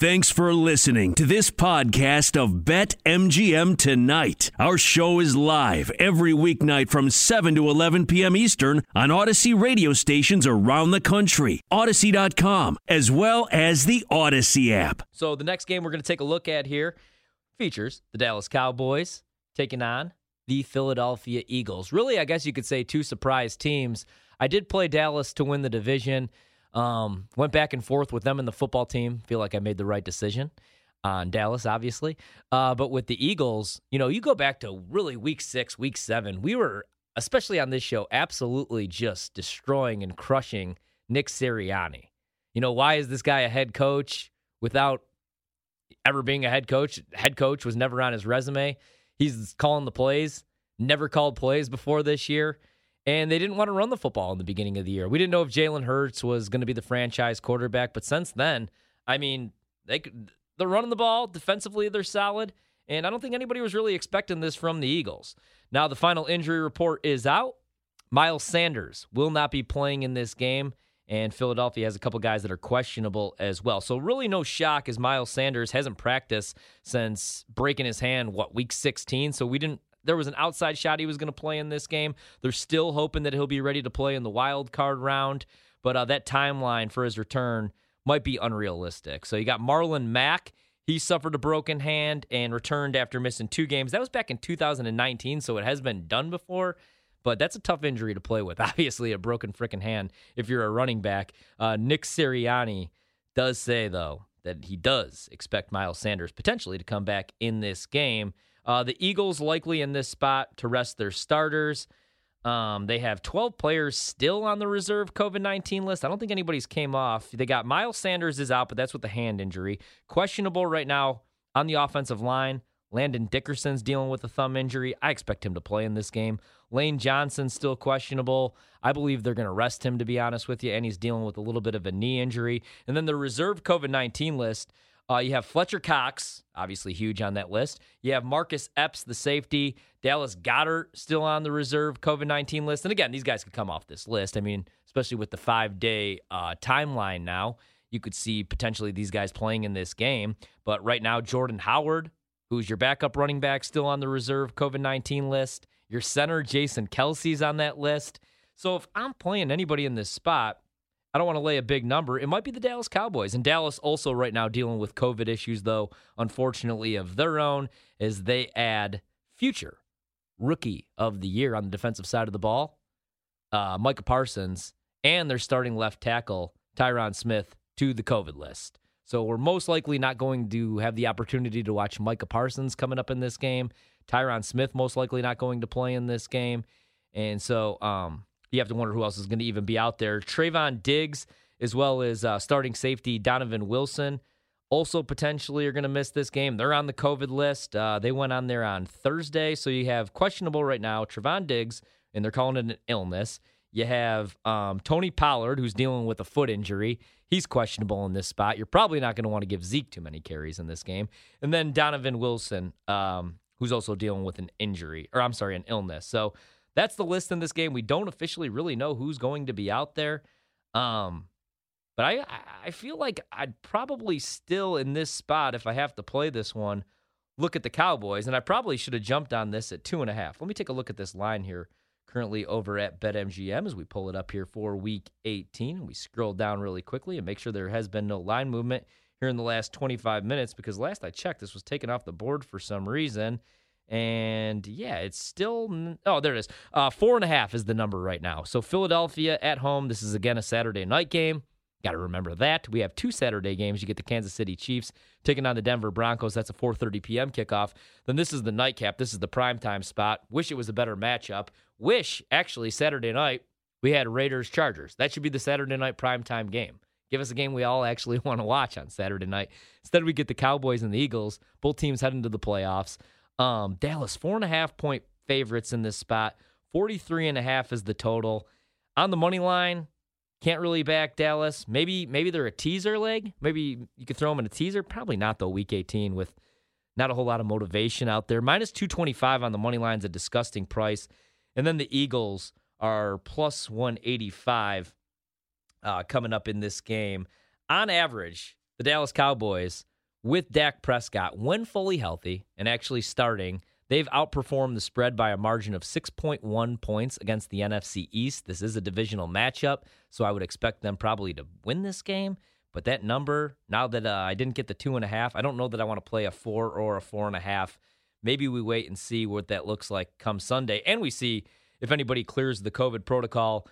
Thanks for listening to this podcast of Bet MGM Tonight. Our show is live every weeknight from 7 to 11 p.m. Eastern on Audacy radio stations around the country, Audacy.com, as well as the Audacy app. So the next game we're going to take a look at here features the Dallas Cowboys taking on the Philadelphia Eagles. Really, I guess you could say two surprise teams. I did play Dallas to win the division. Um, went back and forth with them and the football team. Feel like I made the right decision on Dallas, obviously. Uh, but with the Eagles, you know, you go back to really week six, week seven, we were, especially on this show, absolutely just destroying and crushing Nick Sirianni. You know, why is this guy a head coach without ever being a head coach? Head coach was never on his resume. He's calling the plays, never called plays before this year and they didn't want to run the football in the beginning of the year. We didn't know if Jalen Hurts was going to be the franchise quarterback, but since then, I mean, they they're running the ball defensively. They're solid, and I don't think anybody was really expecting this from the Eagles. Now the final injury report is out. Miles Sanders will not be playing in this game, and Philadelphia has a couple guys that are questionable as well. So really, no shock as Miles Sanders hasn't practiced since breaking his hand. What week 16? So we didn't there was an outside shot he was going to play in this game. They're still hoping that he'll be ready to play in the wild card round, but uh, that timeline for his return might be unrealistic. So you got Marlon Mack. He suffered a broken hand and returned after missing two games. That was back in 2019, so it has been done before. But that's a tough injury to play with. Obviously, a broken freaking hand if you're a running back. Uh, Nick Sirianni does say, though, that he does expect Miles Sanders potentially to come back in this game. Uh, the Eagles likely in this spot to rest their starters. Um, they have 12 players still on the reserve COVID 19 list. I don't think anybody's came off. They got Miles Sanders is out, but that's with the hand injury. Questionable right now on the offensive line. Landon Dickerson's dealing with a thumb injury. I expect him to play in this game. Lane Johnson's still questionable. I believe they're going to rest him, to be honest with you, and he's dealing with a little bit of a knee injury. And then the reserve COVID 19 list uh, you have Fletcher Cox, obviously huge on that list. You have Marcus Epps, the safety. Dallas Goedert still on the reserve COVID 19 list. And again, these guys could come off this list. I mean, especially with the five day uh, timeline now, you could see potentially these guys playing in this game. But right now, Jordan Howard, who's your backup running back, still on the reserve COVID 19 list. Your center, Jason Kelce's on that list. So if I'm playing anybody in this spot, I don't want to lay a big number. It might be the Dallas Cowboys. And Dallas also right now dealing with COVID issues, though, unfortunately, of their own, as they add future rookie of the year on the defensive side of the ball, uh, Micah Parsons, and their starting left tackle, Tyron Smith, to the COVID list. So we're most likely not going to have the opportunity to watch Micah Parsons coming up in this game. Tyron Smith most likely not going to play in this game. And so um, you have to wonder who else is going to even be out there. Trevon Diggs, as well as uh, starting safety Donovan Wilson, also potentially are going to miss this game. They're on the COVID list. Uh, they went on there on Thursday. So you have questionable right now Trevon Diggs, and they're calling it an illness. You have um, Tony Pollard, who's dealing with a foot injury. He's questionable in this spot. You're probably not going to want to give Zeke too many carries in this game. And then Donovan Wilson, um, who's also dealing with an injury, or I'm sorry, an illness. So that's the list in this game. We don't officially really know who's going to be out there. Um, but I I feel like I'd probably still in this spot if I have to play this one, look at the Cowboys, and I probably should have jumped on this at two and a half. Let me take a look at this line here currently over at BetMGM as we pull it up here for Week 18. And We scroll down really quickly and make sure there has been no line movement here in the last 25 minutes because last I checked, this was taken off the board for some reason. And yeah, it's still oh there it is. Uh, four and a half is the number right now. So Philadelphia at home. This is again a Saturday night game. Got to remember that we have two Saturday games. You get the Kansas City Chiefs taking on the Denver Broncos. That's a 4:30 p.m. kickoff. Then this is the nightcap. This is the prime time spot. Wish it was a better matchup. Wish actually Saturday night we had Raiders Chargers. That should be the Saturday night prime time game. Give us a game we all actually want to watch on Saturday night. Instead, we get the Cowboys and the Eagles. Both teams heading to the playoffs. Um, Dallas, four and a half point favorites in this spot. 43 and a half is the total. On the money line, can't really back Dallas. Maybe maybe they're a teaser leg. Maybe you could throw them in a teaser. Probably not though. Week 18 with not a whole lot of motivation out there. Minus 225 on the money line is a disgusting price. And then the Eagles are plus 185 uh, coming up in this game. On average, the Dallas Cowboys with Dak Prescott, when fully healthy and actually starting, they've outperformed the spread by a margin of 6.1 points against the NFC East. This is a divisional matchup, so I would expect them probably to win this game. But that number, now that uh, I didn't get the two and a half, I don't know that I want to play a four or a four and a half. Maybe we wait and see what that looks like come Sunday, and we see if anybody clears the COVID protocol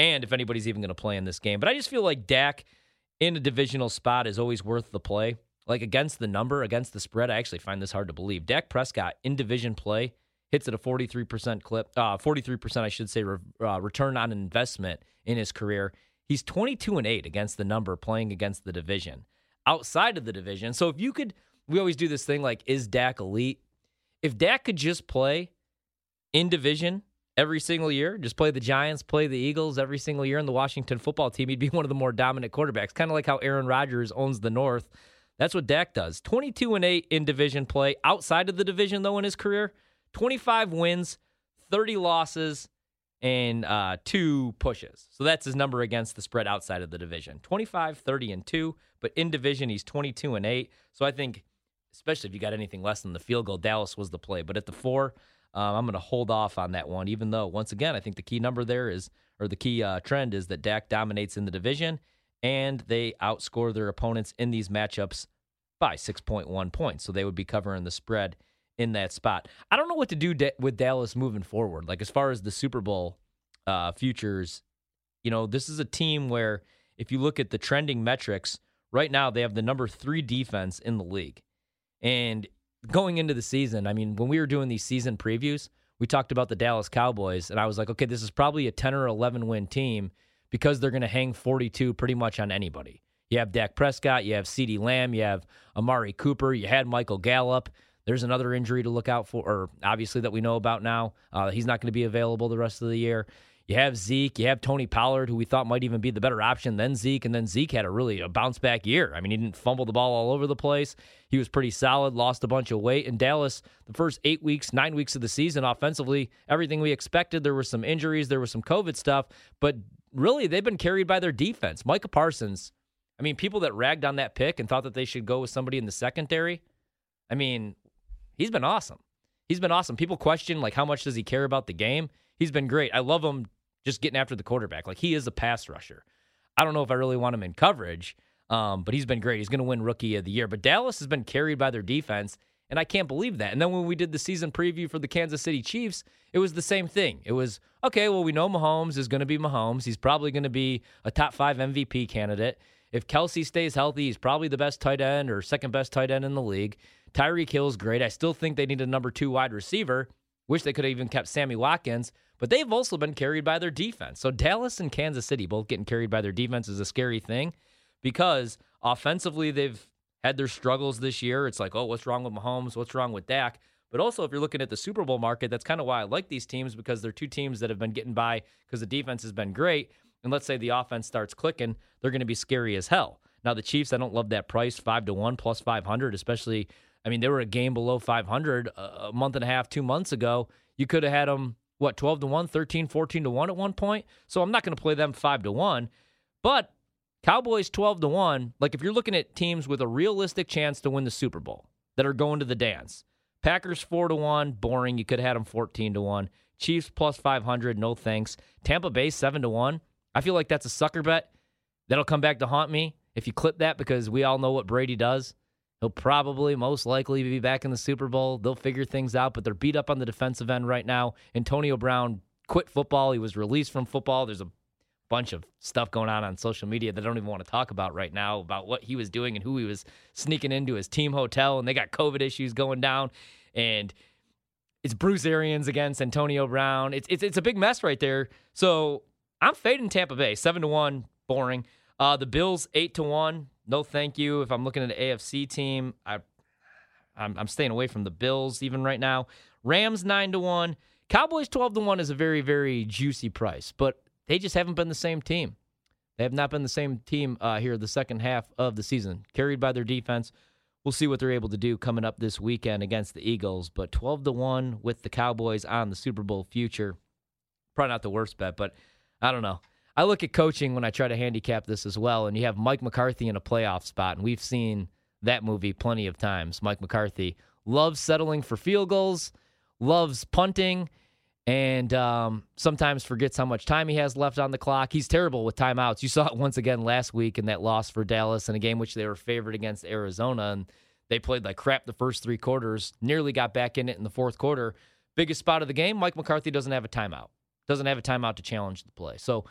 and if anybody's even going to play in this game. But I just feel like Dak in a divisional spot is always worth the play. Like against the number, against the spread, I actually find this hard to believe. Dak Prescott in division play hits at a 43% clip, uh, 43%, I should say, re- uh, return on investment in his career. He's 22 and 8 against the number playing against the division outside of the division. So if you could, we always do this thing like, is Dak elite? If Dak could just play in division every single year, just play the Giants, play the Eagles every single year in the Washington football team, he'd be one of the more dominant quarterbacks, kind of like how Aaron Rodgers owns the North. That's what Dak does. 22 and 8 in division play. Outside of the division, though, in his career, 25 wins, 30 losses, and uh, two pushes. So that's his number against the spread outside of the division 25, 30, and two. But in division, he's 22 and 8. So I think, especially if you got anything less than the field goal, Dallas was the play. But at the four, um, I'm going to hold off on that one, even though, once again, I think the key number there is, or the key uh, trend is that Dak dominates in the division and they outscore their opponents in these matchups by 6.1 points. So they would be covering the spread in that spot. I don't know what to do da- with Dallas moving forward. Like as far as the Super Bowl uh, futures, you know, this is a team where if you look at the trending metrics, right now they have the number three defense in the league. And going into the season, I mean, when we were doing these season previews, we talked about the Dallas Cowboys, and I was like, okay, this is probably a 10 or 11 win team because they're going to hang 42 pretty much on anybody. You have Dak Prescott, you have CeeDee Lamb, you have Amari Cooper, you had Michael Gallup. There's another injury to look out for, or obviously that we know about now. Uh, he's not going to be available the rest of the year. You have Zeke, you have Tony Pollard, who we thought might even be the better option than Zeke, and then Zeke had a really a bounce back year. I mean, he didn't fumble the ball all over the place. He was pretty solid, lost a bunch of weight. In Dallas, the first eight weeks, nine weeks of the season, offensively, everything we expected. There were some injuries, there was some COVID stuff, but really they've been carried by their defense. Micah Parsons, I mean, people that ragged on that pick and thought that they should go with somebody in the secondary. I mean, he's been awesome. He's been awesome. People question like how much does he care about the game? He's been great. I love him just getting after the quarterback. Like he is a pass rusher. I don't know if I really want him in coverage, um, but he's been great. He's going to win Rookie of the Year. But Dallas has been carried by their defense, and I can't believe that. And then when we did the season preview for the Kansas City Chiefs, it was the same thing. It was okay. Well, we know Mahomes is going to be Mahomes. He's probably going to be a top five MVP candidate. If Kelce stays healthy, he's probably the best tight end or second best tight end in the league. Tyreek Hill's great. I still think they need a number two wide receiver. Wish they could have even kept Sammy Watkins, but they've also been carried by their defense. So Dallas and Kansas City both getting carried by their defense is a scary thing because offensively they've had their struggles this year. It's like, oh, what's wrong with Mahomes? What's wrong with Dak? But also, if you're looking at the Super Bowl market, that's kind of why I like these teams because they're two teams that have been getting by because the defense has been great. And let's say the offense starts clicking, they're going to be scary as hell. Now, the Chiefs, I don't love that price, 5 to 1 plus 500, especially. I mean, they were a game below 500 a month and a half, two months ago. You could have had them, what, 12 to 1, 13, 14 to 1 at one point. So I'm not going to play them 5 to 1. But Cowboys 12 to 1, like if you're looking at teams with a realistic chance to win the Super Bowl that are going to the dance, Packers 4 to 1, boring. You could have had them 14 to 1. Chiefs plus 500, no thanks. Tampa Bay 7 to 1. I feel like that's a sucker bet. That'll come back to haunt me if you clip that because we all know what Brady does. He'll probably, most likely, be back in the Super Bowl. They'll figure things out, but they're beat up on the defensive end right now. Antonio Brown quit football. He was released from football. There's a bunch of stuff going on on social media that I don't even want to talk about right now about what he was doing and who he was sneaking into his team hotel. And they got COVID issues going down. And it's Bruce Arians against Antonio Brown. It's, it's, it's a big mess right there. So I'm fading Tampa Bay seven to one, boring. Uh, the Bills eight to one, no thank you. If I'm looking at an AFC team, I I'm, I'm staying away from the Bills even right now. Rams nine to one, Cowboys twelve to one is a very very juicy price, but they just haven't been the same team. They have not been the same team uh, here the second half of the season, carried by their defense. We'll see what they're able to do coming up this weekend against the Eagles. But 12 to 1 with the Cowboys on the Super Bowl future. Probably not the worst bet, but I don't know. I look at coaching when I try to handicap this as well, and you have Mike McCarthy in a playoff spot, and we've seen that movie plenty of times. Mike McCarthy loves settling for field goals, loves punting, and um, sometimes forgets how much time he has left on the clock. He's terrible with timeouts. You saw it once again last week in that loss for Dallas in a game which they were favored against Arizona, and they played like crap the first three quarters, nearly got back in it in the fourth quarter. Biggest spot of the game, Mike McCarthy doesn't have a timeout. Doesn't have a timeout to challenge the play. So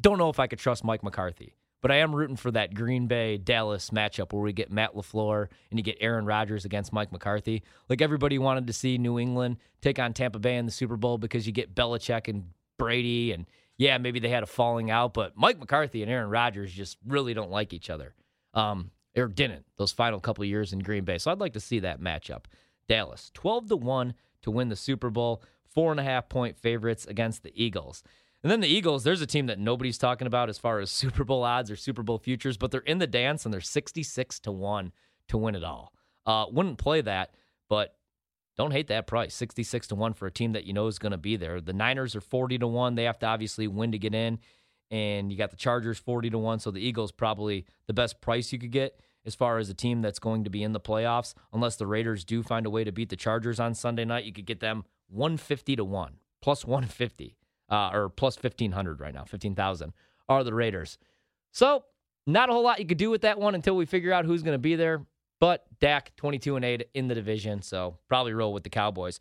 don't know if I could trust Mike McCarthy, but I am rooting for that Green Bay Dallas matchup where we get Matt LaFleur and you get Aaron Rodgers against Mike McCarthy. Like everybody wanted to see New England take on Tampa Bay in the Super Bowl because you get Belichick and Brady and yeah, maybe they had a falling out, but Mike McCarthy and Aaron Rodgers just really don't like each other. Um, or didn't those final couple years in Green Bay. So I'd like to see that matchup. Dallas, 12 to 1 to win the Super Bowl, four and a half point favorites against the Eagles. And then the Eagles, there's a team that nobody's talking about as far as Super Bowl odds or Super Bowl futures, but they're in the dance and they're 66 to 1 to win it all. Uh, wouldn't play that, but don't hate that price 66 to 1 for a team that you know is going to be there. The Niners are 40 to 1. They have to obviously win to get in. And you got the Chargers 40 to 1. So the Eagles probably the best price you could get as far as a team that's going to be in the playoffs. Unless the Raiders do find a way to beat the Chargers on Sunday night, you could get them 150 to 1, plus 150 uh, or plus 1,500 right now, 15,000 are the Raiders. So, not a whole lot you could do with that one until we figure out who's going to be there. But Dak, 22 and 8 in the division, so probably roll with the Cowboys.